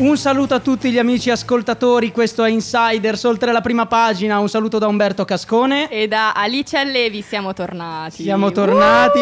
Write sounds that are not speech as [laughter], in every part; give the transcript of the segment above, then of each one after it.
Un saluto a tutti gli amici ascoltatori, questo è Insiders, oltre la prima pagina, un saluto da Umberto Cascone. E da Alice Allevi siamo tornati. Siamo tornati,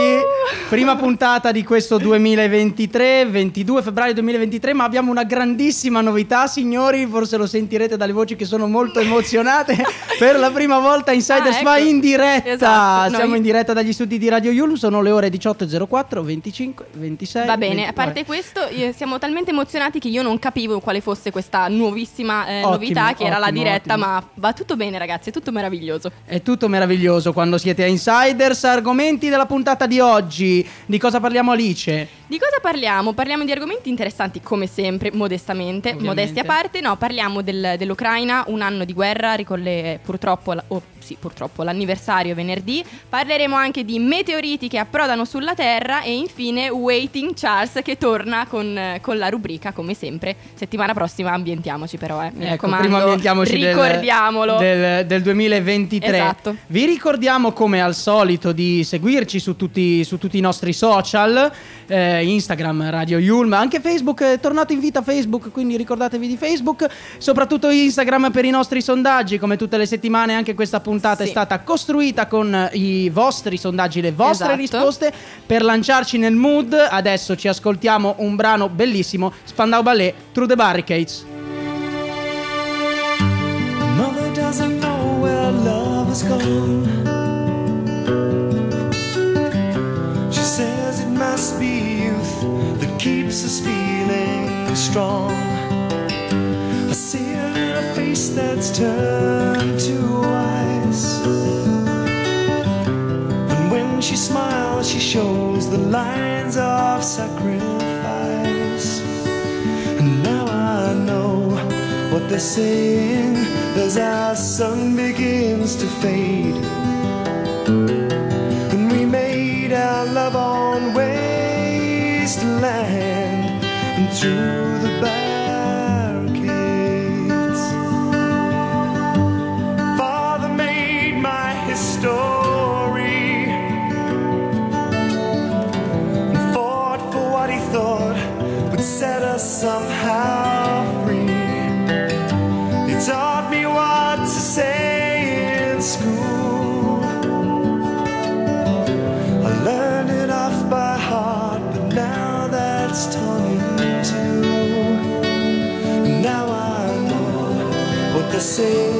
prima [laughs] puntata di questo 2023, 22 febbraio 2023, ma abbiamo una grandissima novità, signori, forse lo sentirete dalle voci che sono molto emozionate. [laughs] per la prima volta Insiders Ah, ecco. va in diretta. Esatto, Siamo noi- in diretta dagli studi di Radio Yulu, sono le ore 18.04, 25, 26. Va bene, 20, a parte questo, siamo talmente emozionati che io non capivo quale fosse questa nuovissima eh, Ottimo, novità che era la diretta, ottimo. ma va tutto bene ragazzi, è tutto meraviglioso. È tutto meraviglioso quando siete a Insiders. Argomenti della puntata di oggi. Di cosa parliamo Alice? Di cosa parliamo? Parliamo di argomenti interessanti come sempre, modestamente, Ovviamente. modesti a parte, no, parliamo del- dell'Ucraina, un anno di guerra, ricorre purtroppo, oh, sì, purtroppo l'anniversario venerdì, parleremo anche di meteoriti che approdano sulla Terra e infine Waiting Charles che torna con, con la rubrica come sempre. Settimana prossima ambientiamoci però, eh, mi Ecco, raccomando, prima ambientiamoci del- ricordiamolo. del, del 2023. Esatto. Vi ricordiamo come al solito di seguirci su tutti, su tutti i nostri social, eh, Instagram, Radio Yulm, anche Facebook, è tornato in vita Facebook, quindi ricordatevi di Facebook, soprattutto Instagram per i nostri sondaggi, come tutte le settimane anche questa puntata è Sì. stata costruita con i vostri sondaggi, le vostre Esatto. risposte per lanciarci nel mood. Adesso ci ascoltiamo un brano bellissimo, Spandau Ballet, Through the Barricades. Mother doesn't know where love has gone. She says it must be youth that keeps us feeling strong. I see her in a face that's turned to ice. And when she smiles, she shows the lines of sacrifice. What they're saying as our sun begins to fade. And we made our love on wasteland and through the barricades. say.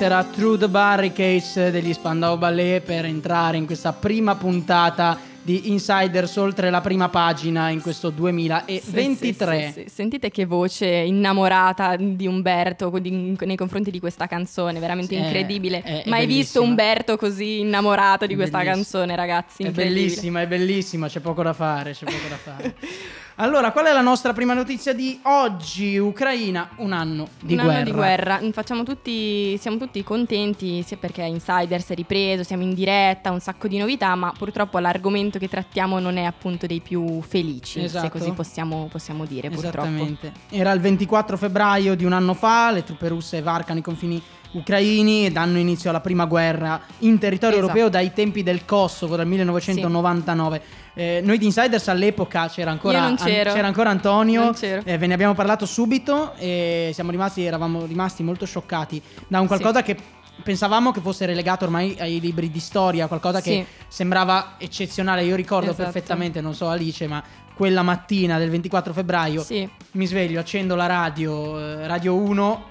Era Through the Barricades degli Spandau Ballet per entrare in questa prima puntata di Insiders oltre la prima pagina in questo 2023. Sì, sì, sì, Sentite che voce innamorata di Umberto di- nei confronti di questa canzone, veramente incredibile. è- è Mai visto bellissima. Umberto così innamorato di È questa bellissima. canzone, ragazzi? È bellissima, è bellissima, c'è poco da fare, c'è poco da fare. [laughs] Allora, qual è la nostra prima notizia di oggi? Ucraina, un anno di un guerra. anno di guerra, Facciamo tutti, siamo tutti contenti sia perché Insiders è ripreso, siamo in diretta, un sacco di novità, ma purtroppo l'argomento che trattiamo non è appunto dei più felici, Esatto. se così possiamo, possiamo dire purtroppo. Esattamente. Era il 24 febbraio di un anno fa, le truppe russe varcano i confini ucraini e danno inizio alla prima guerra in territorio Esatto. europeo dai tempi del Kosovo, dal 1999. Eh, noi di Insiders all'epoca c'era ancora, c'era ancora Antonio, eh, ve ne abbiamo parlato subito e siamo rimasti, eravamo rimasti molto scioccati da un qualcosa che pensavamo che fosse relegato ormai ai libri di storia, qualcosa che Sì. sembrava eccezionale. Io ricordo Esatto. perfettamente, non so Alice, ma quella mattina del 24 febbraio Sì. mi sveglio, accendo la radio, eh, Radio 1,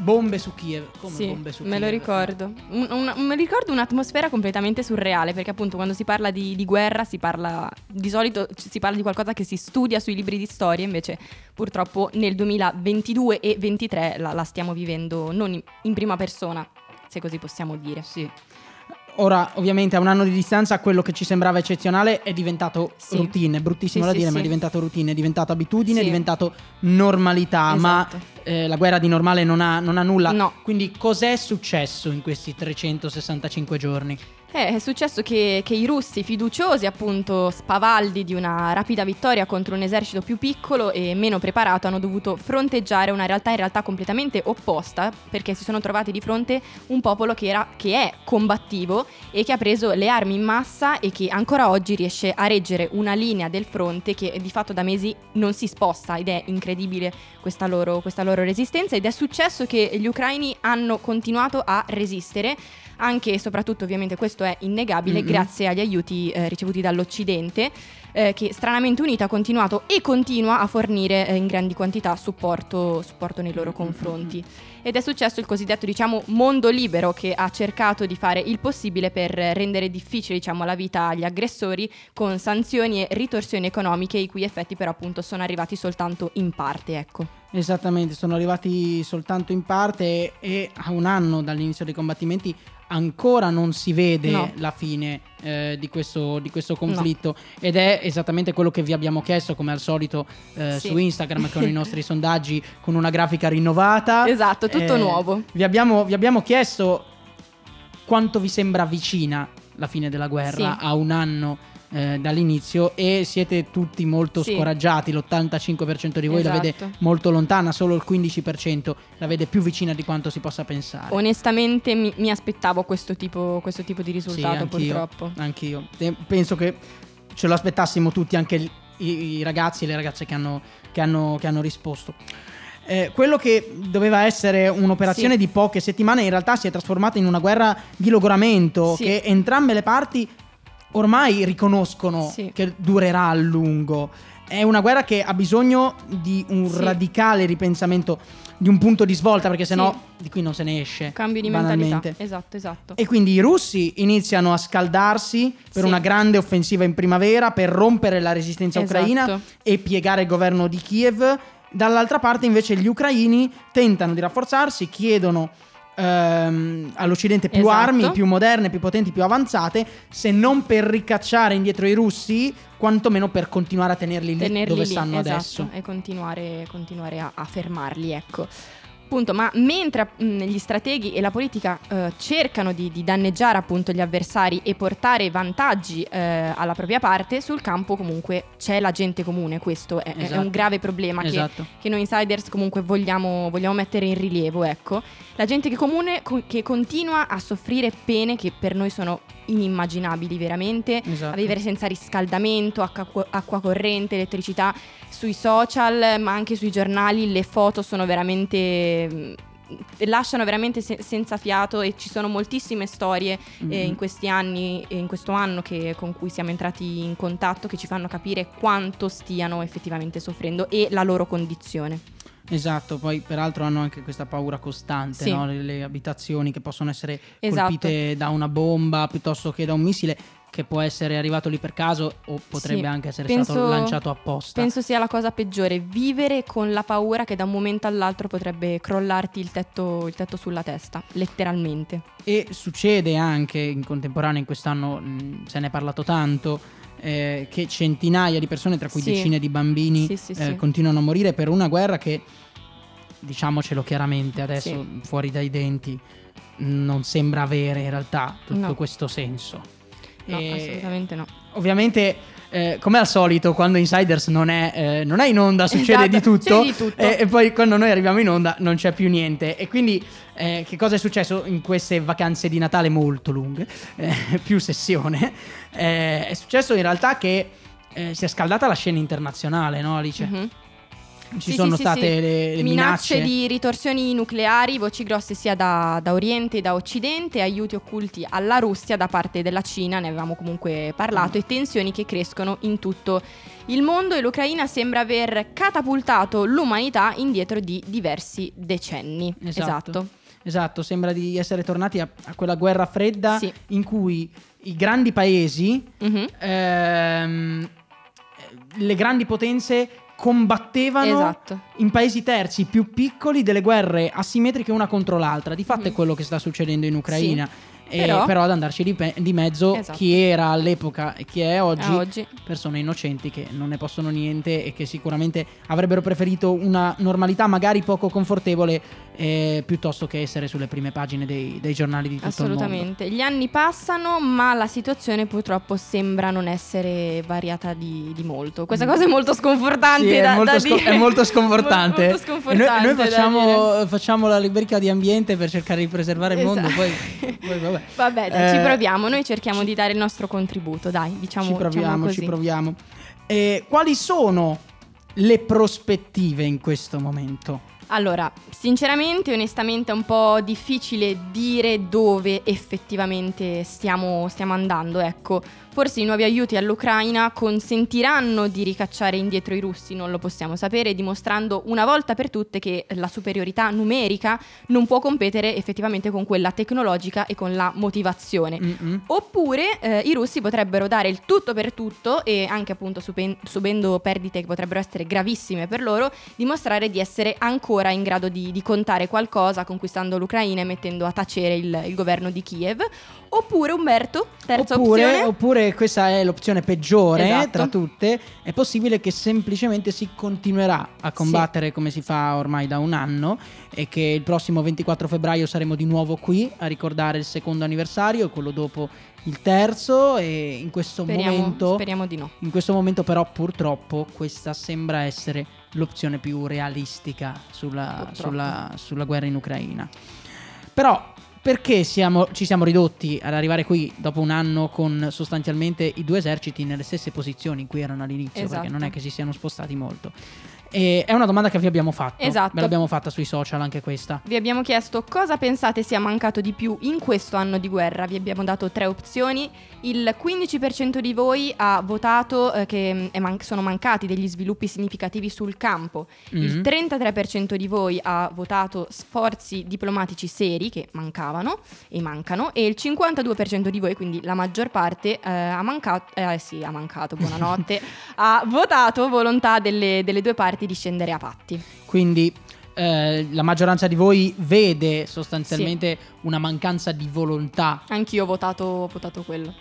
bombe su Kiev. Come Sì, bombe su me Kiev? lo ricordo. Un- un- mi ricordo un'atmosfera completamente surreale, perché appunto quando si parla di, di guerra si parla di solito si parla di qualcosa che si studia sui libri di storia, invece purtroppo nel 2022 e 2023 la, la stiamo vivendo non in, in prima persona, se così possiamo dire. Sì. Ora, ovviamente, a un anno di distanza, quello che ci sembrava eccezionale è diventato Sì. routine. Bruttissimo Sì, da sì, dire, ma sì. è diventato routine, è diventato abitudine, è diventato normalità. Ma Esatto. eh, la guerra di normale non ha, non ha nulla. No. Quindi, cos'è successo in questi 365 giorni? Eh, è successo che, che i russi, fiduciosi appunto spavaldi di una rapida vittoria contro un esercito più piccolo e meno preparato, hanno dovuto fronteggiare una realtà in realtà completamente opposta, perché si sono trovati di fronte un popolo che, era, che è combattivo e che ha preso le armi in massa e che ancora oggi riesce a reggere una linea del fronte che di fatto da mesi non si sposta ed è incredibile questa loro, questa loro resistenza. Ed è successo che gli ucraini hanno continuato a resistere anche e soprattutto ovviamente questo è innegabile Mhm. grazie agli aiuti eh, ricevuti dall'Occidente eh, che stranamente unito ha continuato e continua a fornire eh, in grandi quantità supporto, supporto nei loro confronti. Ed è successo il cosiddetto diciamo mondo libero che ha cercato di fare il possibile per rendere difficile diciamo la vita agli aggressori con sanzioni e ritorsioni economiche i cui effetti però appunto sono arrivati soltanto in parte, ecco. Esattamente, sono arrivati soltanto in parte e a un anno dall'inizio dei combattimenti ancora non si vede No. la fine eh, di, questo, di questo conflitto ed è esattamente quello che vi abbiamo chiesto come al solito eh, Sì. su Instagram con i [laughs] nostri sondaggi con una grafica rinnovata. Esatto, tutto Eh, nuovo. Vi abbiamo, vi abbiamo chiesto quanto vi sembra vicina la fine della guerra Sì. a un anno eh, dall'inizio e siete tutti molto Sì. scoraggiati, l'85% di voi la vede Esatto. molto lontana, solo il 15% la vede più vicina di quanto si possa pensare. Onestamente mi, mi aspettavo questo tipo, questo tipo di risultato anch'io, purtroppo. Anch'io. Te- penso che ce lo aspettassimo tutti, anche i, i ragazzi e le ragazze che hanno, che hanno- che hanno risposto. Eh, quello che doveva essere un'operazione Sì. di poche settimane in realtà si è trasformata in una guerra di logoramento Sì. che entrambe le parti ormai riconoscono Sì. che durerà a lungo. È una guerra che ha bisogno di un Sì. radicale ripensamento, di un punto di svolta, perché sennò Sì. di qui non se ne esce. Cambio di mentalità. Esatto, esatto. E quindi i russi iniziano a scaldarsi per una grande offensiva in primavera per rompere la resistenza Esatto. ucraina e piegare il governo di Kiev. Dall'altra parte invece gli ucraini tentano di rafforzarsi, chiedono ehm, all'Occidente più Esatto. armi, più moderne, più potenti, più avanzate, se non per ricacciare indietro i russi, quantomeno per continuare a tenerli lì Tenerli dove lì, stanno esatto, adesso. E continuare, continuare a, a fermarli, ecco. Appunto, ma mentre mh, gli strateghi e la politica eh, cercano di, di danneggiare appunto gli avversari e portare vantaggi eh, alla propria parte, sul campo comunque c'è la gente comune, questo è, è Esatto. un grave problema che Esatto. che noi insiders comunque vogliamo, vogliamo mettere in rilievo, ecco. La gente che comune co- che continua a soffrire pene che per noi sono inimmaginabili veramente, Esatto. a vivere senza riscaldamento, acqua, acqua corrente, elettricità, sui social, ma anche sui giornali le foto sono veramente mh, lasciano veramente se- senza fiato e ci sono moltissime storie eh, Mhm. in questi anni e in questo anno che- con cui siamo entrati in contatto che ci fanno capire quanto stiano effettivamente soffrendo e la loro condizione. Esatto, poi peraltro hanno anche questa paura costante, Sì. no? le, le abitazioni che possono essere Esatto. colpite da una bomba piuttosto che da un missile che può essere arrivato lì per caso o potrebbe Sì, anche essere penso- stato lanciato apposta. Penso sia la cosa peggiore, vivere con la paura che da un momento all'altro potrebbe crollarti il tetto, il tetto sulla testa, letteralmente. E succede anche in contemporanea, in quest'anno mh, se ne è parlato tanto, eh, che centinaia di persone, tra cui Sì. decine di bambini, Sì, sì, eh, continuano a morire per una guerra che, diciamocelo chiaramente adesso, fuori dai denti, non sembra avere in realtà tutto No. questo senso. No, E assolutamente no. Ovviamente, eh, come al solito, quando Insiders non è, eh, non è in onda, succede Esatto, di tutto. di tutto. E, e poi quando noi arriviamo in onda non c'è più niente. E quindi, eh, che cosa è successo in queste vacanze di Natale molto lunghe? eh, [laughs] più sessione. Eh, è successo in realtà che eh, si è scaldata la scena internazionale, no, Alice? Mhm. Ci Sì, sono sì, state sì. le, le minacce, minacce. di ritorsioni nucleari, voci grosse sia da, da Oriente che da Occidente, aiuti occulti alla Russia da parte della Cina, ne avevamo comunque parlato, Mm. e tensioni che crescono in tutto il mondo e l'Ucraina sembra aver catapultato l'umanità indietro di diversi decenni. Esatto. Esatto, sembra di essere tornati a, a quella guerra fredda in cui i grandi paesi Mhm. ehm, le grandi potenze combattevano Esatto. in paesi terzi più piccoli delle guerre asimmetriche una contro l'altra. Di fatto è quello che sta succedendo in Ucraina. E Però- però... ad andarci di, pe- di mezzo Esatto. chi era all'epoca e chi è oggi, oggi. persone innocenti che non ne possono niente e che sicuramente avrebbero preferito una normalità magari poco confortevole eh, piuttosto che essere sulle prime pagine dei, dei giornali di tutto il mondo. Assolutamente. Gli anni passano, ma la situazione purtroppo sembra non essere variata di, di molto. Questa cosa è molto sconfortante Sì, da, è, molto da sco- è molto sconfortante. [laughs] Molto E sconfortante noi, noi facciamo, facciamo la rubrica di ambiente per cercare di preservare il mondo, Esatto. poi, [laughs] poi vabbè. Vabbè, dai, ci Eh, proviamo. Noi cerchiamo di dare il nostro contributo, dai, diciamo, ci diciamo proviamo, così. ci proviamo. Eh, quali sono le prospettive in questo momento? Allora, sinceramente, onestamente è un po' difficile dire dove effettivamente stiamo, stiamo andando, ecco. Forse i nuovi aiuti all'Ucraina consentiranno di ricacciare indietro i russi, non lo possiamo sapere, dimostrando una volta per tutte che la superiorità numerica non può competere effettivamente con quella tecnologica e con la motivazione. Mm-mm. Oppure eh, i russi potrebbero dare il tutto per tutto e anche appunto suben- subendo perdite che potrebbero essere gravissime per loro, dimostrare di essere ancora in grado di, di contare qualcosa conquistando l'Ucraina e mettendo a tacere il, il governo di Kiev. Oppure Umberto, terza oppure, opzione. oppure questa è l'opzione peggiore Esatto. tra tutte, è possibile che semplicemente si continuerà a combattere come si fa ormai da un anno e che il prossimo 24 febbraio saremo di nuovo qui a ricordare il secondo anniversario e quello dopo il terzo e in questo speriamo, momento speriamo di no. in questo momento però purtroppo questa sembra essere l'opzione più realistica sulla, sulla- sulla guerra in Ucraina. Però perché siamo- ci siamo ridotti ad arrivare qui dopo un anno con sostanzialmente i due eserciti nelle stesse posizioni in cui erano all'inizio? Esatto. Perché non è che si siano spostati molto. E è una domanda che vi abbiamo fatto. Esatto. Ve l'abbiamo fatta sui social anche questa. Vi abbiamo chiesto cosa pensate sia mancato di più in questo anno di guerra. Vi abbiamo dato tre opzioni. Il 15% di voi ha votato eh, che mm, man- sono mancati degli sviluppi significativi sul campo. Il Mhm. 33% di voi ha votato sforzi diplomatici seri che mancavano e mancano. E il 52% di voi, quindi la maggior parte, eh, ha mancato. Eh sì, ha mancato, buonanotte. [laughs] ha votato volontà delle, delle due parti di scendere a patti. Quindi eh, la maggioranza di voi vede sostanzialmente una mancanza di volontà Anch'io ho votato, ho votato quello.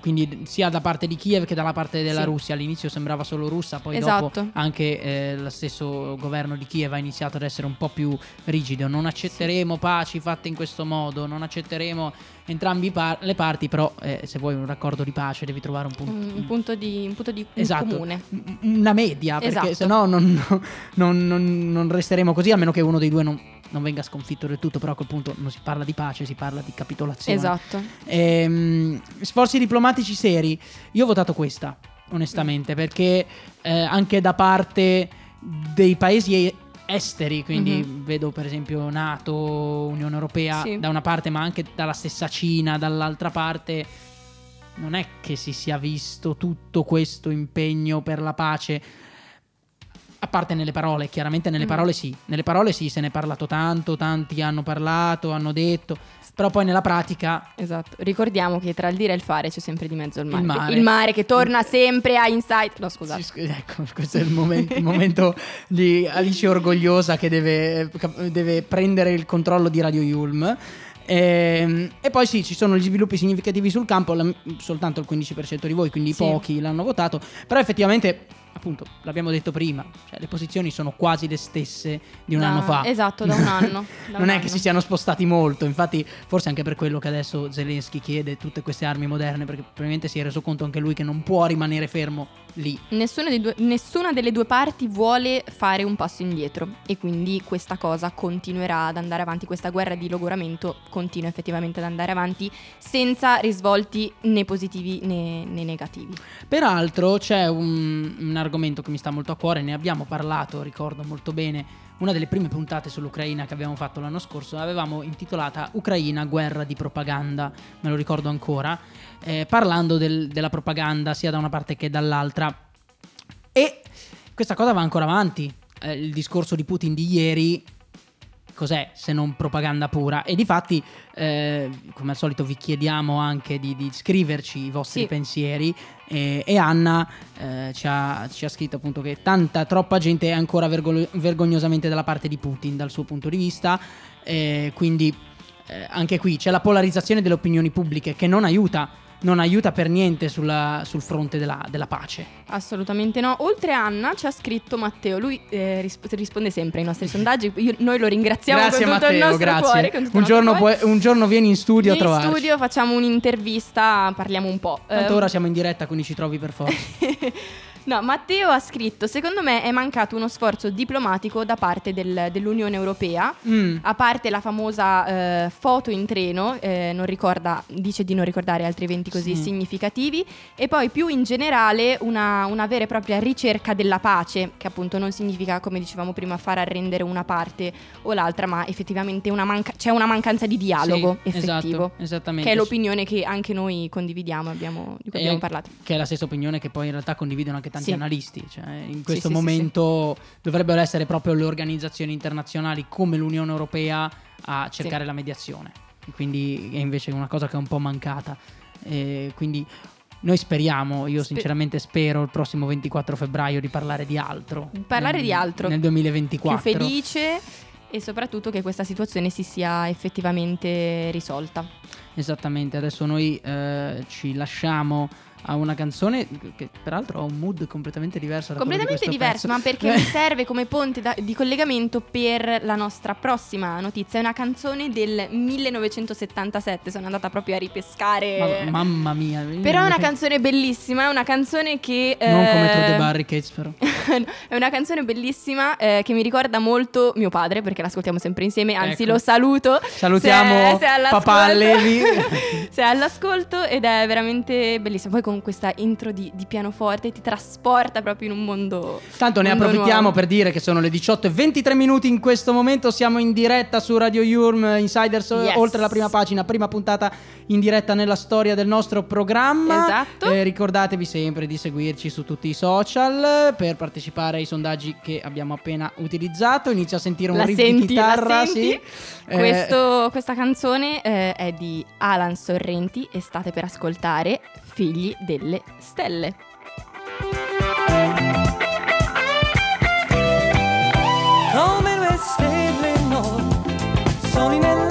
Quindi sia da parte di Kiev che dalla parte della Sì. Russia. All'inizio sembrava solo russa, poi Esatto. dopo anche eh, lo stesso governo di Kiev ha iniziato ad essere un po' più rigido. Non accetteremo paci fatte in questo modo, non accetteremo entrambi i par- le parti, però eh, se vuoi un raccordo di pace devi trovare un punto. Un, un punto di, un punto di Esatto, comune. Una media, perché Esatto. se no non, [laughs] non- non- non resteremo così, a meno che uno dei due non, non venga sconfitto del tutto, però a quel punto non si parla di pace, si parla di capitolazione. Esatto. Ehm, sforzi diplomatici seri. Io ho votato questa, onestamente, perché eh, anche da parte dei paesi esteri, quindi Mhm. vedo per esempio NATO, Unione Europea Sì. da una parte, ma anche dalla stessa Cina dall'altra parte. Non è che si sia visto tutto questo impegno per la pace. A parte nelle parole, chiaramente nelle Mm. parole sì, nelle parole sì, se ne è parlato tanto, tanti hanno parlato, hanno detto, però poi nella pratica Esatto. Ricordiamo che tra il dire e il fare c'è sempre di mezzo il mare. Il mare. che torna sempre a Insight. No, scusate. Sì, ecco, questo è il momento, il momento di Alice orgogliosa che deve, deve prendere il controllo di Radio Yulm. Ehm, E, poi sì, ci sono gli sviluppi significativi sul campo, la- soltanto il 15% di voi, quindi Sì. pochi l'hanno votato, però effettivamente, appunto, l'abbiamo detto prima, cioè, le posizioni sono quasi le stesse di un Da- anno fa. esatto, da un anno, [laughs] da non un è anno. che si siano spostati molto, infatti forse anche per quello che adesso Zelensky chiede tutte queste armi moderne, perché probabilmente si è reso conto anche lui che non può rimanere fermo lì. Nessuna, due- nessuna delle due parti vuole fare un passo indietro e quindi questa cosa continuerà ad andare avanti, questa guerra di logoramento continua effettivamente ad andare avanti senza risvolti né positivi né, né negativi. Peraltro c'è un, un argomento che mi sta molto a cuore, ne abbiamo parlato, ricordo molto bene, una delle prime puntate sull'Ucraina che abbiamo fatto l'anno scorso, l'avevamo intitolata Ucraina, guerra di propaganda, me lo ricordo ancora, eh, parlando del- della propaganda sia da una parte che dall'altra. E questa cosa va ancora avanti. Eh, il discorso di Putin di ieri cos'è se non propaganda pura? E difatti, eh, come al solito, vi chiediamo anche di, di scriverci i vostri Sì. pensieri. E, e Anna eh, ci, ha, ci ha scritto appunto che tanta, troppa gente è ancora vergo- vergognosamente dalla parte di Putin dal suo punto di vista. Eh, quindi anche qui c'è la polarizzazione delle opinioni pubbliche che non aiuta. Non aiuta per niente sulla- sul fronte della, della pace. Assolutamente no. Oltre a Anna ci ha scritto Matteo, lui eh, risp- risponde sempre ai nostri sondaggi, Io- noi lo ringraziamo grazie con tutto il Matteo, nostro grazie. cuore. con un, il giorno puoi- un giorno vieni in studio a in trovarci. studio facciamo un'intervista, parliamo un po'. Tanto Eh, ora siamo in diretta, quindi ci trovi per forza. [laughs] no, Matteo ha scritto: Secondo me è mancato uno sforzo diplomatico da parte del- dell'Unione Europea. Mm. A parte la famosa eh, foto in treno, eh, non ricorda, dice di non ricordare altri eventi così Sì. significativi, e poi più in generale una, una vera e propria ricerca della pace, che appunto non significa, come dicevamo prima, far arrendere una parte o l'altra, ma effettivamente una manca- c'è una mancanza di dialogo Sì, effettivo. esatto, esattamente. Che è l'opinione che anche noi condividiamo, abbiamo- di cui abbiamo parlato. Che è la stessa opinione che poi in realtà condividono anche tanti Sì. analisti. Cioè, in questo sì, momento dovrebbero essere proprio le organizzazioni internazionali come l'Unione Europea a cercare la mediazione. Quindi è invece una cosa che è un po' mancata. E quindi noi speriamo, io sinceramente spero il prossimo 24 febbraio di parlare di altro. Parlare Nel- di altro. Nel 2024. Più felice e soprattutto che questa situazione si sia effettivamente risolta. Esattamente, adesso noi eh, ci lasciamo a una canzone che peraltro ha un mood completamente diverso da di Completamente questo diverso, pezzo. ma perché mi [laughs] serve come ponte da- di collegamento per la nostra prossima notizia. È una canzone del 1977, sono andata proprio a ripescare. Ma- mamma mia. Però è una canzone bellissima, è una canzone che... Non come eh, the Barricades però. [laughs] è una canzone bellissima eh, che mi ricorda molto mio padre perché l'ascoltiamo sempre insieme, anzi Ecco. lo saluto. Salutiamo se- se è all'ascolto. papà Levi. [laughs] se è all'ascolto ed è veramente bellissima. Poi con questa intro di, di pianoforte ti trasporta proprio in un mondo... Tanto ne mondo approfittiamo nuovo. per dire che sono le 18 e 23 minuti in questo momento. Siamo in diretta su Radio Yurm Insiders, Yes. oltre la prima pagina, prima puntata in diretta nella storia del nostro programma. Esatto. Eh, ricordatevi sempre di seguirci su tutti i social per partecipare ai sondaggi che abbiamo appena utilizzato. Inizio a sentire un La riff senti, di chitarra. Sì. Eh, Questo- questa canzone eh, è di Alan Sorrenti e state per ascoltare Figli delle Stelle. Come due stelle noi, soli nella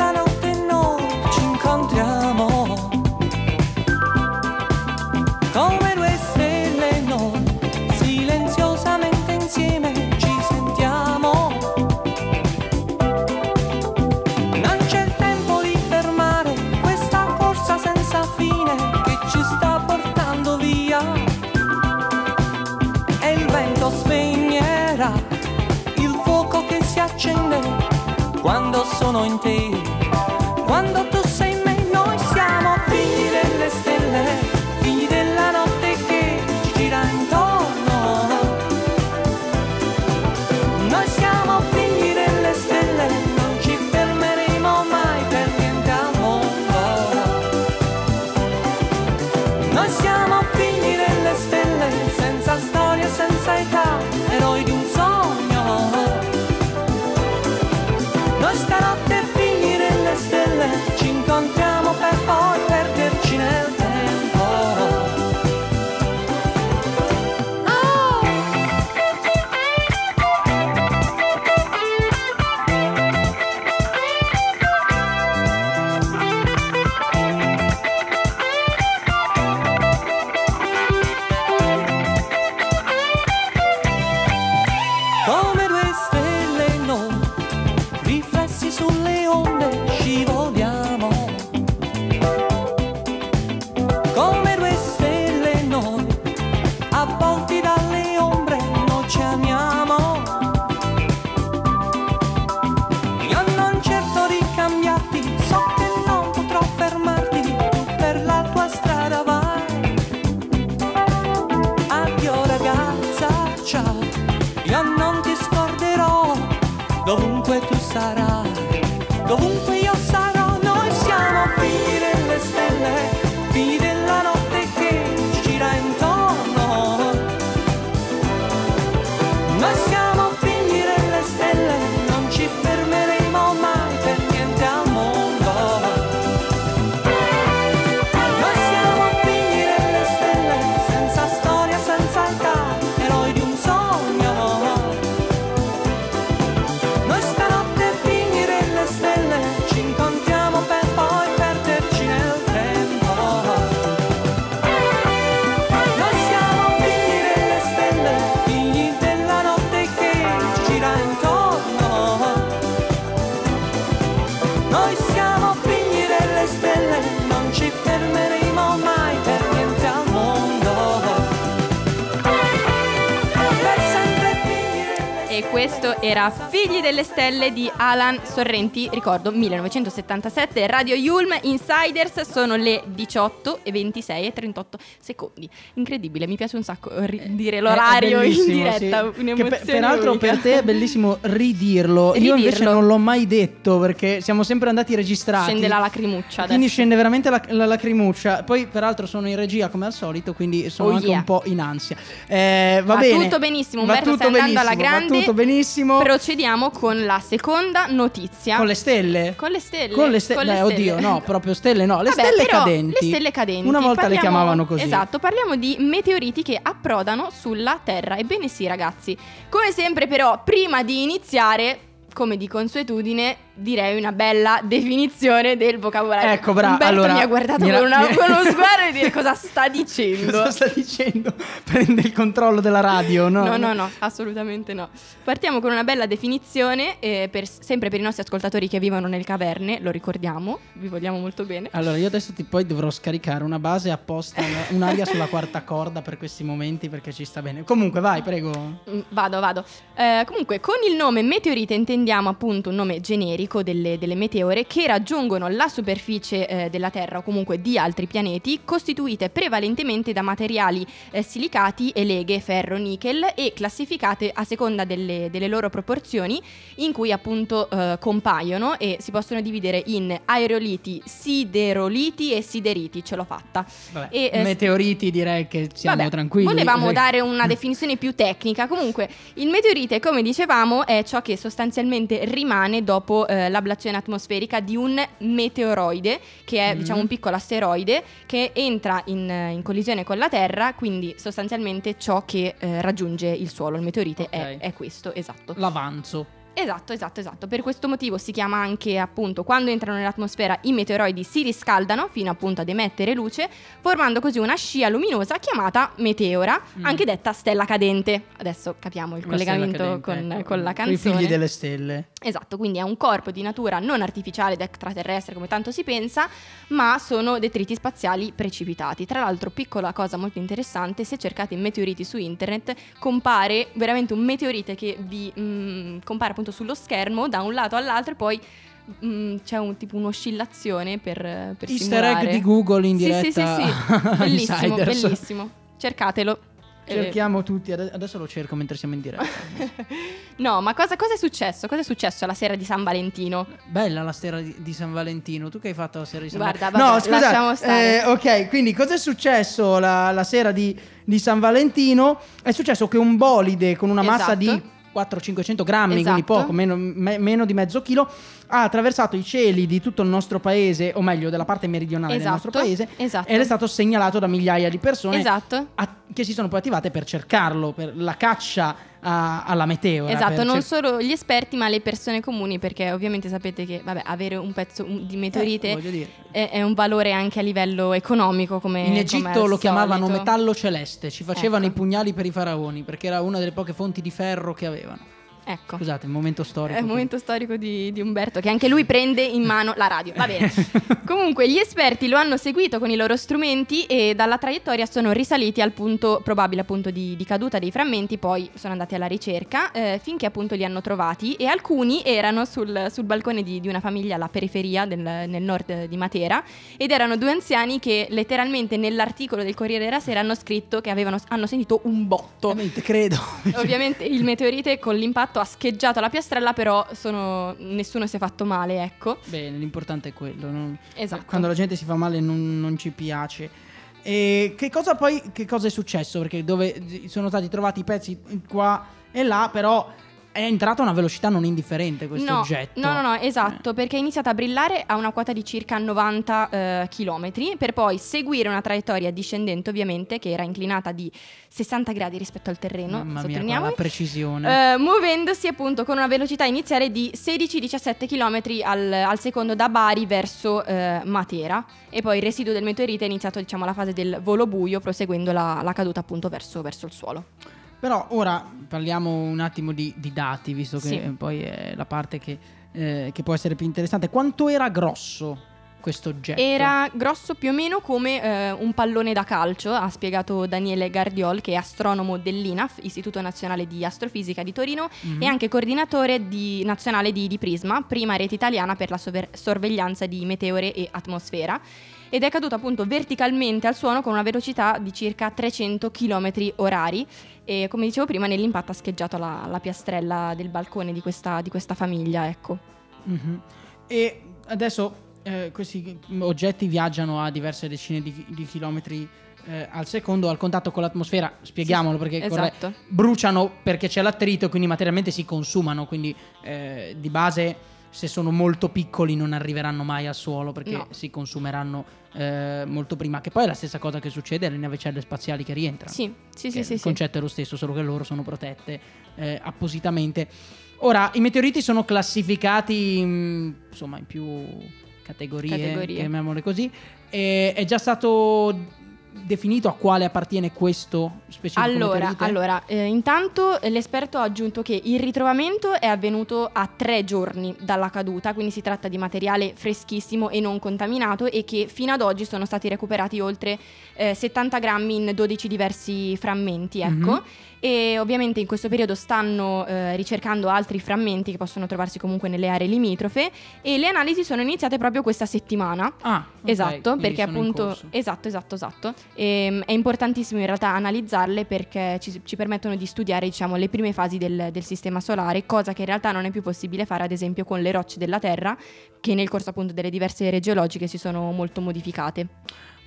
questo era Figli delle Stelle di Alan Sorrenti, ricordo 1977, Radio Yulm Insiders, sono le 18 e 26 e 38 secondi. Incredibile, mi piace un sacco ri- dire l'orario in diretta, sì. un'emozione Che per- peraltro unica. per te è bellissimo ridirlo. Io invece Ridirlo. non l'ho mai detto perché siamo sempre andati registrati. Scende la lacrimuccia Quindi adesso. scende veramente la, la lacrimuccia. Poi, peraltro, sono in regia come al solito, quindi sono Oh anche yeah. un po' in ansia. Eh, va, Va bene. tutto benissimo, Va Umberto tutto sta andando alla benissimo, va grande. tutto benissimo. Procediamo con la seconda notizia. Con le stelle? Con le stelle. Con le ste- Con le beh, oddio, stelle. no, [laughs] proprio stelle no, le Vabbè, stelle cadenti. Le stelle cadenti. Una volta le Parliamo- chiamavano così. Esatto, parliamo di meteoriti che approdano sulla Terra. Ebbene sì, ragazzi. Come sempre, però, prima di iniziare, come di consuetudine, direi una bella definizione del vocabolario. Ecco, brava. Umberto allora, mi ha guardato mi con, una- mi- con uno [laughs] sguardo e dire cosa sta dicendo. Cosa sta dicendo? Prende il controllo della radio, no? No, no, no, assolutamente no. Partiamo con una bella definizione, eh, per- sempre per i nostri ascoltatori che vivono nelle caverne, lo ricordiamo, vi vogliamo molto bene. Allora, io adesso ti poi dovrò scaricare una base apposta, una- un'aria sulla quarta corda per questi momenti perché ci sta bene. Comunque, vai, prego. Mm, Vado, vado. Eh, comunque, con il nome meteorite intendiamo appunto un nome generico delle, delle meteore che raggiungono la superficie eh, della Terra o comunque di altri pianeti, costituite prevalentemente da materiali eh, silicati e leghe, ferro, nickel e classificate a seconda delle, delle loro proporzioni in cui appunto eh, compaiono e si possono dividere in aeroliti, sideroliti e sideriti. Ce l'ho fatta. Vabbè, E, eh, meteoriti direi che siamo Vabbè, tranquilli. Volevamo Eh, dare una [laughs] definizione più tecnica. Comunque, il meteorite, come dicevamo, è ciò che sostanzialmente rimane dopo eh, l'ablazione atmosferica di un meteoroide, che è Mhm. diciamo un piccolo asteroide che entra in, in collisione con la Terra, quindi sostanzialmente ciò che eh, raggiunge il suolo. Il meteorite è, Ok. è questo, esatto. L'avanzo. Esatto, esatto, esatto. Per questo motivo si chiama anche appunto quando entrano nell'atmosfera i meteoroidi si riscaldano fino appunto ad emettere luce, formando così una scia luminosa chiamata meteora, Mm. anche detta stella cadente. Adesso capiamo il Una collegamento cadente, con, ecco. con la I canzone. figli delle stelle. Esatto, quindi è un corpo di natura non artificiale ed extraterrestre come tanto si pensa, ma sono detriti spaziali precipitati. Tra l'altro, piccola cosa molto interessante, se cercate meteoriti su internet, compare veramente un meteorite che vi mm, compare appunto sullo schermo da un lato all'altro e poi mm, c'è un tipo un'oscillazione per, per Easter egg simulare. di Google in Sì, diretta. sì, sì, [laughs] sì. bellissimo, Insiders. bellissimo. Cercatelo. Cerchiamo tutti, ade- adesso lo cerco mentre siamo in diretta. [laughs] no, ma cosa, cosa è successo? Cosa è successo la sera di San Valentino? Bella la sera di, di San Valentino. Tu che hai fatto la sera di San Guarda, Valentino? vabbè, lasciamo stare. eh, ok, quindi cosa è successo la, la sera di, di San Valentino? È successo che un bolide con una massa Esatto. di 400-500 grammi, Esatto. quindi poco, meno, me- meno di mezzo chilo, ha attraversato i cieli di tutto il nostro paese, o meglio della parte meridionale del nostro Esatto, paese, esatto. ed è stato segnalato da migliaia di persone Esatto. a- che si sono poi attivate per cercarlo, per la caccia a- alla meteora. Esatto, non cer- solo gli esperti, ma le persone comuni, perché ovviamente sapete che vabbè, avere un pezzo di meteorite Eh, è, è un valore anche a livello economico. Come, In come Egitto al lo chiamavano metallo celeste, ci facevano Ecco. i pugnali per i faraoni perché era una delle poche fonti di ferro che avevano. Ecco. Scusate, un momento storico. È il momento storico di, di Umberto, che anche lui prende in mano la radio. Va bene. [laughs] Comunque, gli esperti lo hanno seguito con i loro strumenti e dalla traiettoria sono risaliti al punto probabile appunto di, di caduta dei frammenti. Poi sono andati alla ricerca eh, finché appunto li hanno trovati. E alcuni erano sul, sul balcone di, di una famiglia alla periferia del, nel nord di Matera. Ed erano due anziani che letteralmente nell'articolo del Corriere della Sera hanno scritto che avevano, hanno sentito un botto. Ovviamente, credo. Ovviamente il meteorite con l'impatto ha scheggiato la piastrella, però sono- nessuno si è fatto male, ecco. Bene, l'importante è quello. non- Esatto. Quando la gente si fa male non, non ci piace. E che cosa poi che cosa è successo? Perché dove sono stati trovati i pezzi qua e là, però è entrato a una velocità non indifferente questo no, oggetto. no, no, no, esatto, Eh. perché è iniziato a brillare a una quota di circa 90 km per poi seguire una traiettoria discendente ovviamente che era inclinata di 60 gradi rispetto al terreno, Mamma mia, la precisione. eh, muovendosi appunto con una velocità iniziale di 16-17 km al, al secondo da Bari verso eh, Matera e poi il residuo del meteorite è iniziato diciamo la fase del volo buio proseguendo la, la caduta appunto verso, verso il suolo. Però ora parliamo un attimo di, di dati, visto che Sì. poi è la parte che, eh, che può essere più interessante. Quanto era grosso questo oggetto? Era grosso più o meno come eh, un pallone da calcio, ha spiegato Daniele Gardiol, che è astronomo dell'INAF, Istituto Nazionale di Astrofisica di Torino, Mhm. e anche coordinatore di- nazionale di, di Prisma, prima rete italiana per la sover- sorveglianza di meteore e atmosfera. Ed è caduto appunto verticalmente al suono con una velocità di circa 300 km orari. E come dicevo prima, nell'impatto ha scheggiato la, la piastrella del balcone di questa, di questa famiglia. Ecco. Mhm. E adesso eh, questi oggetti viaggiano a diverse decine di, di chilometri eh, al secondo al contatto con l'atmosfera. Spieghiamolo perché corre- Esatto. bruciano perché c'è l'attrito, quindi materialmente si consumano. Quindi eh, di base, se sono molto piccoli, non arriveranno mai al suolo perché No. si consumeranno eh, molto prima. Che poi è la stessa cosa che succede alle navicelle spaziali che rientrano. Sì, sì, sì, sì. il sì. concetto è lo stesso, solo che loro sono protette eh, appositamente. Ora, i meteoriti sono classificati in, insomma in più categorie, Categorie. chiamiamole così. E è già stato definito a quale appartiene questo specifico Allora, allora eh, intanto l'esperto ha aggiunto che il ritrovamento è avvenuto a tre giorni dalla caduta, quindi si tratta di materiale freschissimo e non contaminato e che fino ad oggi sono stati recuperati oltre eh, 70 grammi in 12 diversi frammenti, ecco. Mhm. E ovviamente in questo periodo stanno eh, ricercando altri frammenti che possono trovarsi comunque nelle aree limitrofe e le analisi sono iniziate proprio questa settimana. Ah, ok, Esatto, perché appunto esatto, esatto, esatto. Ehm, è importantissimo in realtà analizzarle perché ci, ci permettono di studiare, diciamo, le prime fasi del, del sistema solare, cosa che in realtà non è più possibile fare, ad esempio, con le rocce della Terra, che nel corso appunto delle diverse ere geologiche si sono molto modificate.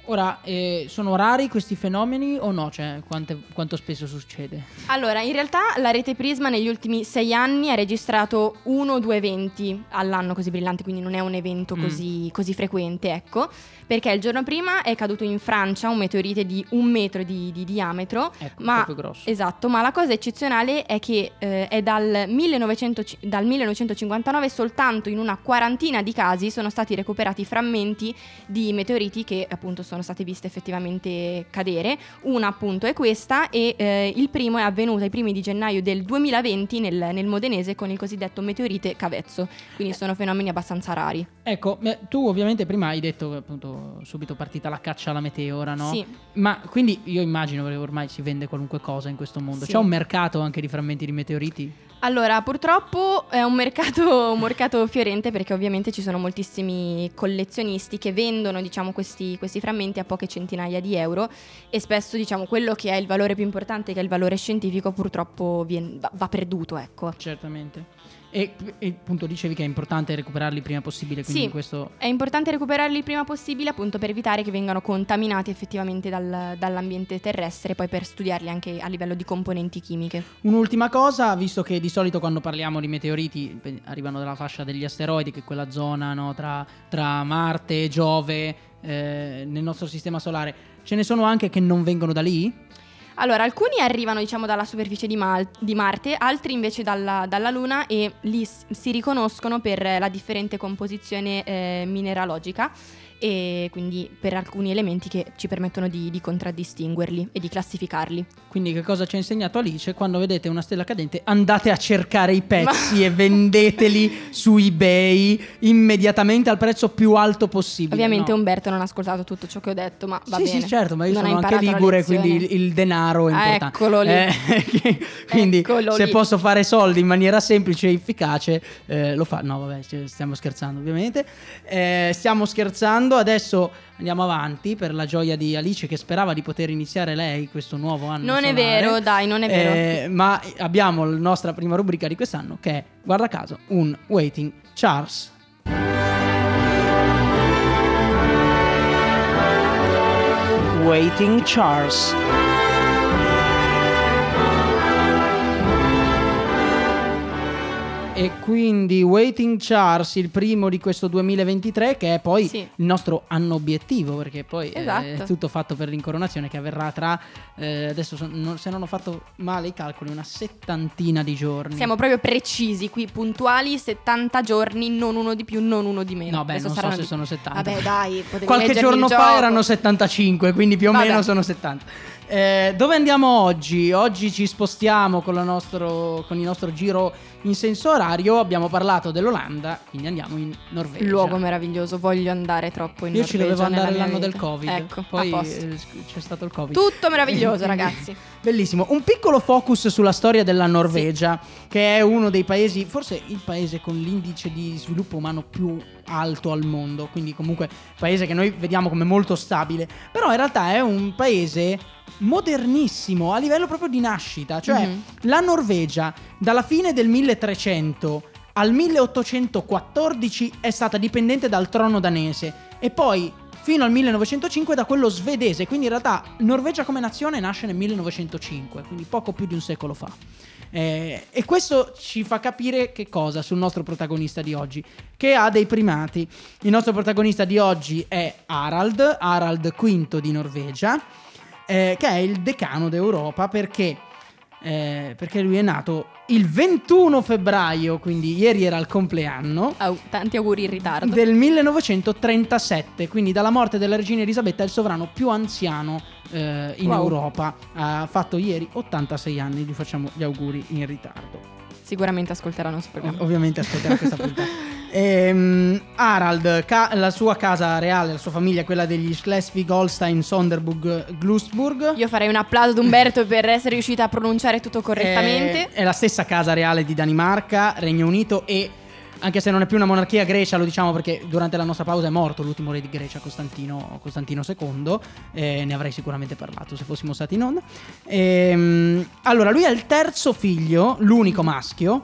Ora, eh, sono rari questi fenomeni o no? Cioè, quante- quanto spesso succede? Allora, in realtà la rete Prisma negli ultimi sei anni ha registrato uno o due eventi all'anno così brillanti, quindi non è un evento Mm. così, così frequente, ecco. Perché il giorno prima è caduto in Francia un meteorite di un metro di, di diametro. Ecco, Ma proprio grosso. Esatto, ma la cosa eccezionale è che eh, è dal, 1900 dal 1959 soltanto in una quarantina di casi sono stati recuperati frammenti di meteoriti che appunto sono state viste effettivamente cadere. Una appunto è questa e eh, il primo è avvenuto ai primi di gennaio del 2020 nel, nel Modenese con il cosiddetto meteorite Cavezzo, quindi sono fenomeni abbastanza rari. Ecco, tu ovviamente prima hai detto appunto subito partita la caccia alla meteora, no? Sì. Ma quindi io immagino che ormai si vende qualunque cosa in questo mondo. Sì. C'è un mercato anche di frammenti di meteoriti? Allora, purtroppo è un mercato, [laughs] un mercato fiorente perché ovviamente ci sono moltissimi collezionisti che vendono, diciamo, questi, questi frammenti a poche centinaia di euro e spesso, diciamo, quello che è il valore più importante, che è il valore scientifico, purtroppo vien- va, va perduto, ecco. Certamente. E, e appunto dicevi che è importante recuperarli il prima possibile, quindi Sì. questo... È importante recuperarli il prima possibile appunto per evitare che vengano contaminati effettivamente dal- dall'ambiente terrestre, poi per studiarli anche a livello di componenti chimiche. Un'ultima cosa, visto che di solito quando parliamo di meteoriti arrivano dalla fascia degli asteroidi, che è quella zona no, tra, tra Marte e Giove eh, nel nostro sistema solare, ce ne sono anche che non vengono da lì? Allora, alcuni arrivano, diciamo, dalla superficie di, Mal- di Marte, altri invece dalla, dalla Luna e lì s- si riconoscono per la differente composizione eh, mineralogica e quindi per alcuni elementi che ci permettono di, di contraddistinguerli e di classificarli. Quindi che cosa ci ha insegnato Alice? Quando vedete una stella cadente andate a cercare i pezzi e vendeteli su eBay immediatamente al prezzo più alto possibile. Ovviamente no? Umberto non ha ascoltato tutto ciò che ho detto, ma va sì, bene. sì, certo, ma io Non sono anche ligure, quindi il, il denaro è Ah, importante. eccolo lì. Eh, [laughs] quindi Eccolo se lì. posso fare soldi in maniera semplice e efficace, eh, lo fa. No, vabbè, stiamo scherzando ovviamente. Eh, stiamo scherzando, adesso andiamo avanti per la gioia di Alice che sperava di poter iniziare lei questo nuovo anno. Non è solare. vero, dai, non è vero. Eh, ma abbiamo la nostra prima rubrica di quest'anno che è, guarda caso, un Waiting Charles. Waiting Charles. E quindi Waiting Charles, il primo di questo 2023, che è poi Sì. il nostro anno obiettivo, perché poi eh, Esatto. è tutto fatto per l'incoronazione che avverrà tra, eh, adesso son- non- se non ho fatto male i calcoli, una settantina di giorni. Siamo proprio precisi qui, puntuali, 70 giorni, non uno di più, non uno di meno. No, beh, Adesso non so se di- sono 70. Vabbè, dai, Qualche giorno fa erano 75, quindi più o Vabbè. meno sono 70. Eh, dove andiamo oggi? Oggi ci spostiamo con, nostro, con il nostro giro in senso orario abbiamo parlato dell'Olanda, quindi andiamo in Norvegia. Luogo meraviglioso, voglio andare troppo in Io ci Norvegia dovevo andare nella mia l'anno del. Covid, Ecco, poi eh, c'è stato il Covid. Tutto meraviglioso, [laughs] ragazzi. Bellissimo. Un piccolo focus sulla storia della Norvegia, che è uno dei paesi, forse il paese con l'indice di sviluppo umano più alto al mondo, quindi comunque paese che noi vediamo come molto stabile, però in realtà è un paese modernissimo a livello proprio di nascita, cioè Mhm. la Norvegia dalla fine del 1300 al 1814 è stata dipendente dal trono danese e poi fino al 1905 da quello svedese, quindi in realtà Norvegia come nazione nasce nel 1905, quindi poco più di un secolo fa. Eh, e questo ci fa capire che cosa sul nostro protagonista di oggi, che ha dei primati. Il nostro protagonista di oggi è Harald, Harald V di Norvegia, eh, che è il decano d'Europa perché, eh, perché lui è nato il 21 febbraio, quindi ieri era il compleanno. Au, tanti auguri in ritardo. Del 1937, quindi dalla morte della regina Elisabetta è il sovrano più anziano eh, in Wow. Europa. Ha fatto ieri 86 anni, gli facciamo gli auguri in ritardo. Sicuramente ascolteranno questo programma. Ov- ovviamente ascolterà questa [laughs] puntata. Ehm, Harald, ca- la sua casa reale, la sua famiglia, quella degli Schleswig-Holstein, Sonderburg, Glusburg. Io farei un applauso ad Umberto per essere riuscita a pronunciare tutto correttamente. È, è la stessa casa reale di Danimarca, Regno Unito e anche se non è più una monarchia Grecia, lo diciamo perché durante la nostra pausa è morto l'ultimo re di Grecia, Costantino, Costantino II. eh, ne avrei sicuramente parlato se fossimo stati in onda. Ehm, allora, lui è il terzo figlio, l'unico maschio.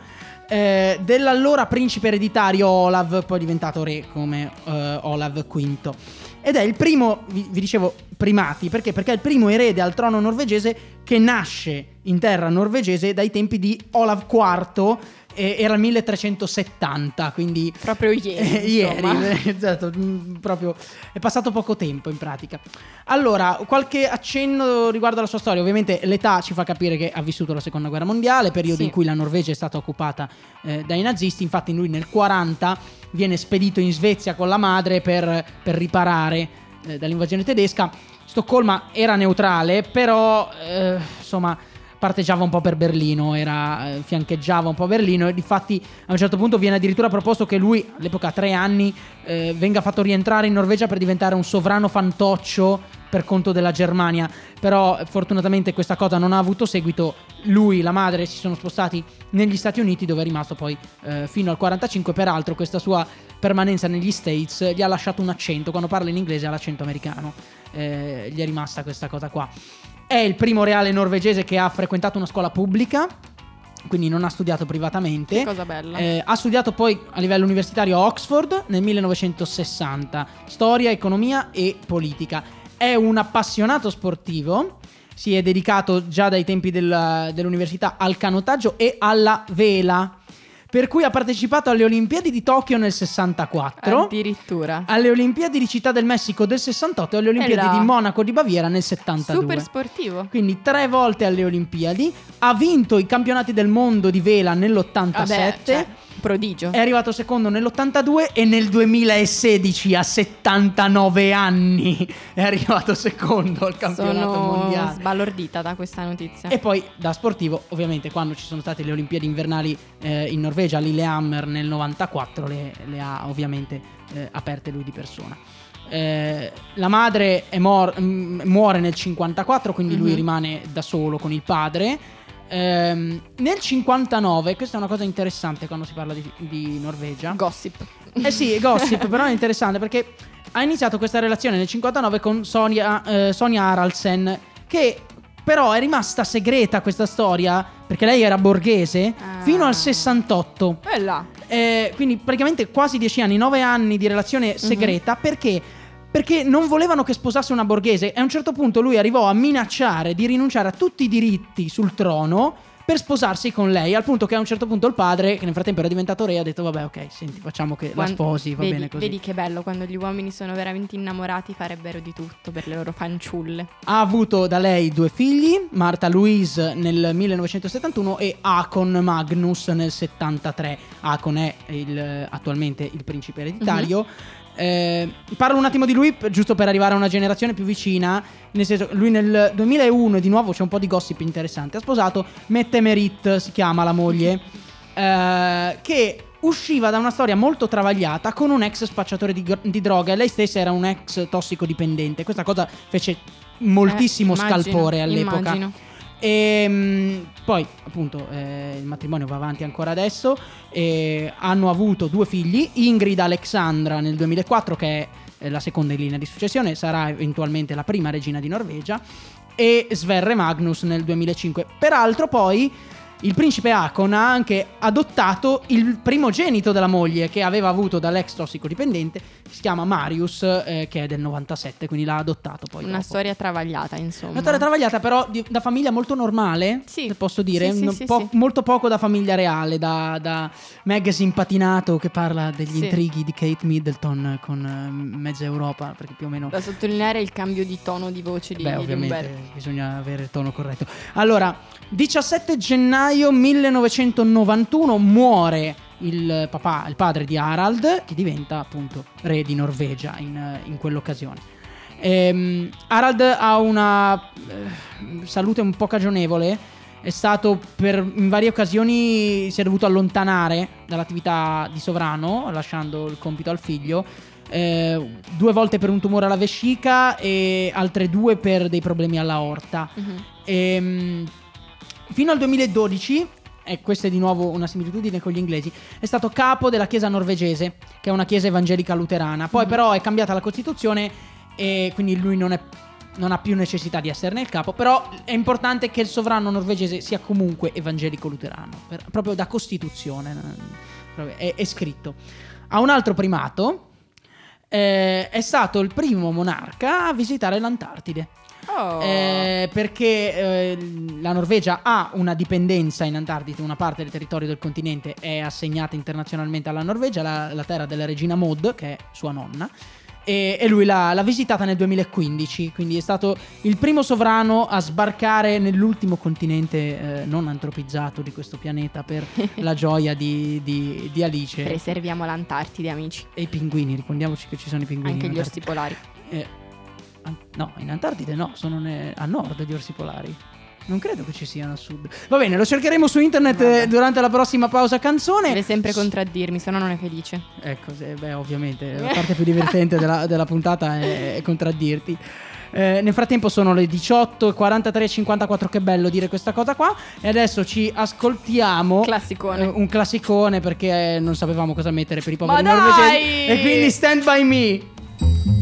Eh, dell'allora principe ereditario Olav, poi diventato re come eh, Olav V. Ed è il primo, vi, vi dicevo, primati, perché? Perché è il primo erede al trono norvegese che nasce in terra norvegese dai tempi di Olav IV, era il 1370, quindi Proprio [laughs] ieri. eh, ieri, [laughs] esatto, mm, proprio è passato poco tempo in pratica. Allora, qualche accenno riguardo alla sua storia. Ovviamente l'età ci fa capire che ha vissuto la seconda guerra mondiale, periodo Sì. in cui la Norvegia è stata occupata eh, dai nazisti. Infatti, lui nel 40 viene spedito in Svezia con la madre per, per riparare eh, dall'invasione tedesca. Stoccolma era neutrale, però eh, insomma parteggiava un po' per Berlino, era, eh, fiancheggiava un po' Berlino e difatti a un certo punto viene addirittura proposto che lui, all'epoca a tre anni, eh, venga fatto rientrare in Norvegia per diventare un sovrano fantoccio per conto della Germania, però fortunatamente questa cosa non ha avuto seguito, lui e la madre si sono spostati negli Stati Uniti dove è rimasto poi eh, fino al 45, peraltro questa sua permanenza negli States gli ha lasciato un accento, quando parla in inglese ha l'accento americano, Eh, gli è rimasta questa cosa qua. È il primo reale norvegese che ha frequentato una scuola pubblica, quindi non ha studiato privatamente. Che cosa bella. Eh, ha studiato poi a livello universitario a Oxford nel 1960, storia, economia e politica. È un appassionato sportivo, si è dedicato già dai tempi del- dell'università al canottaggio e alla vela, per cui ha partecipato alle Olimpiadi di Tokyo nel 64. Addirittura. alle Olimpiadi di Città del Messico del 68 e alle Olimpiadi di Monaco di Baviera nel 72. Super sportivo. Quindi tre volte alle Olimpiadi. Ha vinto i campionati del mondo di vela nell'87. Vabbè, cioè, prodigio. È arrivato secondo nell'82 e nel 2016 a 79 anni è arrivato secondo al campionato Sono mondiale. sbalordita da questa notizia. E poi da sportivo, ovviamente, quando ci sono state le Olimpiadi invernali eh, in Norvegia, Lillehammer nel 94 le, le ha ovviamente eh, aperte lui di persona. Eh, la madre mor- m- muore nel 54, quindi lui Mhm. rimane da solo con il padre. Ehm, nel 59, questa è una cosa interessante quando si parla di, di Norvegia. Gossip. Eh sì, [laughs] gossip, però è interessante perché ha iniziato questa relazione nel 59 con Sonia, eh, Sonia Haraldsen, che però è rimasta segreta questa storia perché lei era borghese Ah. fino al 68. Bella. Eh, quindi praticamente quasi 10 anni, 9 anni di relazione segreta perché? Perché non volevano che sposasse una borghese e a un certo punto lui arrivò a minacciare di rinunciare a tutti i diritti sul trono per sposarsi con lei, al punto che a un certo punto il padre, che nel frattempo era diventato re, ha detto vabbè ok, senti, facciamo che la Quan- sposi, va vedi, bene così. Vedi che bello quando gli uomini sono veramente innamorati farebbero di tutto per le loro fanciulle. Ha avuto da lei due figli, Marta Louise nel 1971 e Akon Magnus nel 73. Akon è il- attualmente il principe ereditario. Eh, parlo un attimo di lui giusto per arrivare a una generazione più vicina. Nel senso, lui nel 2001, e di nuovo c'è un po' di gossip interessante. Ha sposato Mette Merit, si chiama la moglie. eh, che usciva da una storia molto travagliata con un ex spacciatore di, di droga e lei stessa era un ex tossicodipendente. Questa cosa fece moltissimo Eh, immagino, scalpore all'epoca. immagino. E mm, poi, appunto, eh, il matrimonio va avanti ancora adesso. e hanno avuto due figli: Ingrid Alexandra nel 2004, che è eh, la seconda in linea di successione, sarà eventualmente la prima regina di Norvegia. E Sverre Magnus nel 2005. Peraltro, poi. Il principe Akon ha anche adottato il primogenito della moglie che aveva avuto dall'ex tossicodipendente, si chiama Marius, eh, che è del 97, quindi l'ha adottato poi. Una dopo. storia travagliata, insomma. Una storia travagliata, però di- da famiglia molto normale. Sì. posso dire. Sì, sì, po-. Molto poco da famiglia reale, da, da magazine patinato che parla degli intrighi di Kate Middleton con eh, mezza Europa, perché più o meno. Da sottolineare il cambio di tono di voce di, Beh, di ovviamente Umberto. bisogna avere il tono corretto. Allora, 17 gennaio 1991 muore il papà, il padre di Harald, che diventa appunto re di Norvegia in, in quell'occasione. Ehm, Harald ha una eh, salute un po' cagionevole. È stato per in varie occasioni si è dovuto allontanare dall'attività di sovrano, lasciando il compito al figlio. Eh, due volte per un tumore alla vescica e altre due per dei problemi alla aorta. Mhm. Ehm, fino al 2012, e questa è di nuovo una similitudine con gli inglesi, è stato capo della chiesa norvegese, che è una chiesa evangelica luterana. Poi Mhm. però è cambiata la Costituzione e quindi lui non, è- non ha più necessità di esserne il capo, però è importante che il sovrano norvegese sia comunque evangelico luterano, per- proprio da Costituzione, eh, è, è scritto. Ha un altro primato, eh, è stato il primo monarca a visitare l'Antartide. Oh. Eh, perché eh, la Norvegia ha una dipendenza in Antartide, una parte del territorio del continente è assegnata internazionalmente alla Norvegia, la, la terra della regina Maud, che è sua nonna. E, e lui l'ha, l'ha visitata nel 2015, quindi è stato il primo sovrano a sbarcare nell'ultimo continente eh, non antropizzato di questo pianeta per [laughs] la gioia di, di- di Alice. Preserviamo l'Antartide, amici. E i pinguini, ricordiamoci che ci sono i pinguini. Anche gli orsi polari. Eh, no, in Antartide no, sono ne- a nord gli orsi polari. Non credo che ci siano a sud. Va bene, lo cercheremo su internet eh, durante la prossima pausa canzone. Deve sempre contraddirmi, se no non è felice. Ecco, se- beh, ovviamente la parte più divertente della, della puntata è, è contraddirti. Eh, nel frattempo sono le 18, 43 54. Che bello dire questa cosa qua. E adesso ci ascoltiamo. Classicone. eh, un classicone perché eh, non sapevamo cosa mettere per i poveri Ma norvegesi. dai! E quindi stand by me.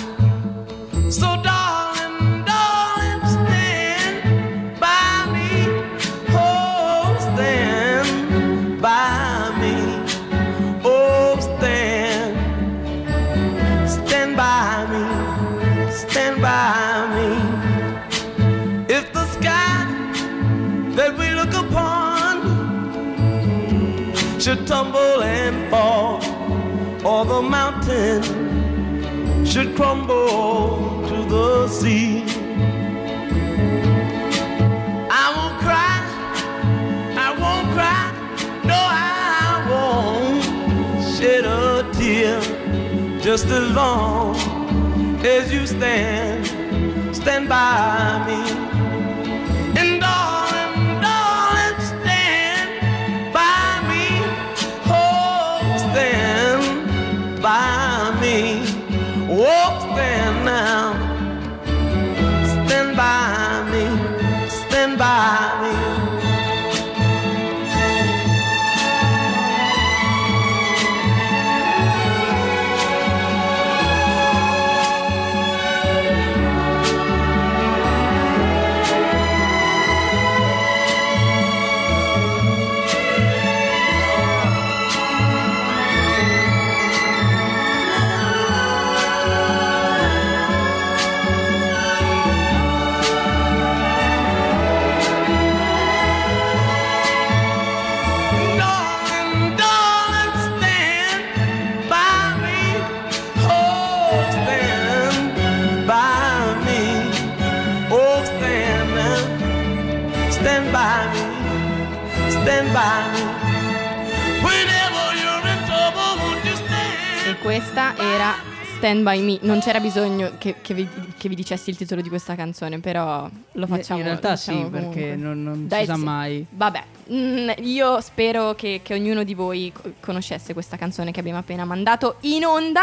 Should tumble and fall, or the mountain should crumble the sea. I won't cry, I won't cry, no, I won't shed a tear just as long as you stand, stand by me. And darling, darling, stand by me. Oh, stand by me. Oh, stand now. Stand By Me. Non c'era bisogno che, che vi, che vi dicessi il titolo di questa canzone, però lo facciamo. In realtà lo sì, facciamo perché comunque. non, non Dai, si sa mai. Vabbè, mm, io spero che, che ognuno di voi co- conoscesse questa canzone che abbiamo appena mandato in onda.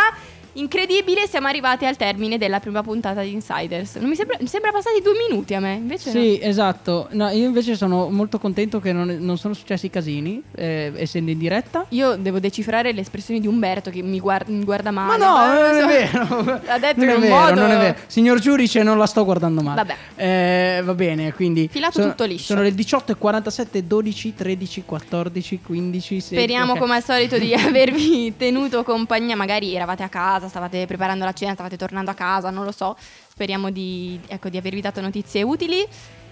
Incredibile, siamo arrivati al termine della prima puntata di Insiders. Non mi sembra, mi sembra passati due minuti a me, invece no. Sì, esatto. No, io invece sono molto contento che non, non sono successi casini, eh, essendo in diretta. Io devo decifrare le espressioni di Umberto che mi, guar- mi guarda Ma male. no, ma non so. è vero. [laughs] Ha detto non in è un vero, modo- non è vero. Signor giudice, non la sto guardando male. Vabbè. Eh, va bene, quindi Filato sono, tutto liscio. Sono le 18 e 47, 12, 13, 14, 15, 16. Speriamo ok. come al solito di [laughs] avervi tenuto compagnia, magari eravate a casa, stavate preparando la cena, stavate tornando a casa, non lo so. Speriamo di, ecco, di avervi dato notizie utili.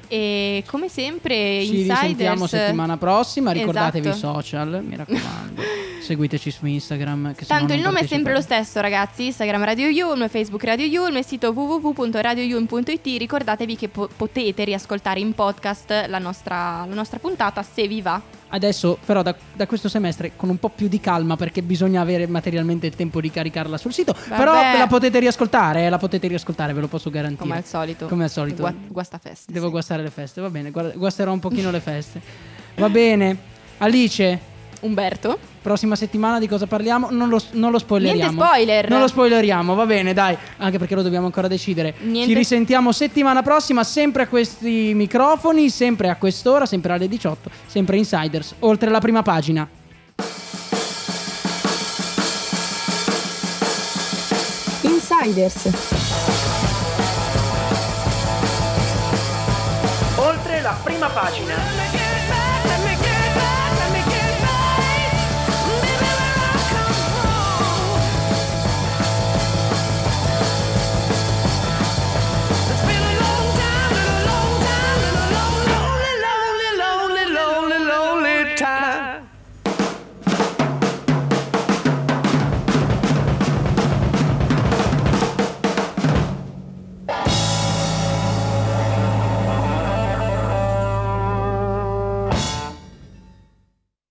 E come sempre, Ci Insiders. risentiamo settimana prossima. Ricordatevi i Esatto. social, mi raccomando. [laughs] Seguiteci su Instagram. Tanto il nome è sempre lo stesso, ragazzi. Instagram Radio Yulm, Facebook Radio Yulm, sito www.radioyulm.it. Ricordatevi che po- potete riascoltare in podcast la nostra, la nostra puntata se vi va. Adesso, però, da, da questo semestre con un po' più di calma perché bisogna avere materialmente il tempo di caricarla sul sito. Vabbè. Però la potete riascoltare, eh, la potete riascoltare, ve lo posso garantire. Come al solito. Come al solito. Gua- guasta feste. Devo sì. guastare le feste, va bene, guasterò un pochino le feste. Va bene. Alice, Umberto. prossima settimana di cosa parliamo? Non lo, non lo spoileriamo. Niente spoiler. Non lo spoileriamo, va bene, dai. Anche perché lo dobbiamo ancora decidere. Niente- Ci risentiamo settimana prossima, sempre a questi microfoni, sempre a quest'ora, sempre alle 18, sempre Insiders, oltre la prima pagina. Insiders. Oltre la prima pagina.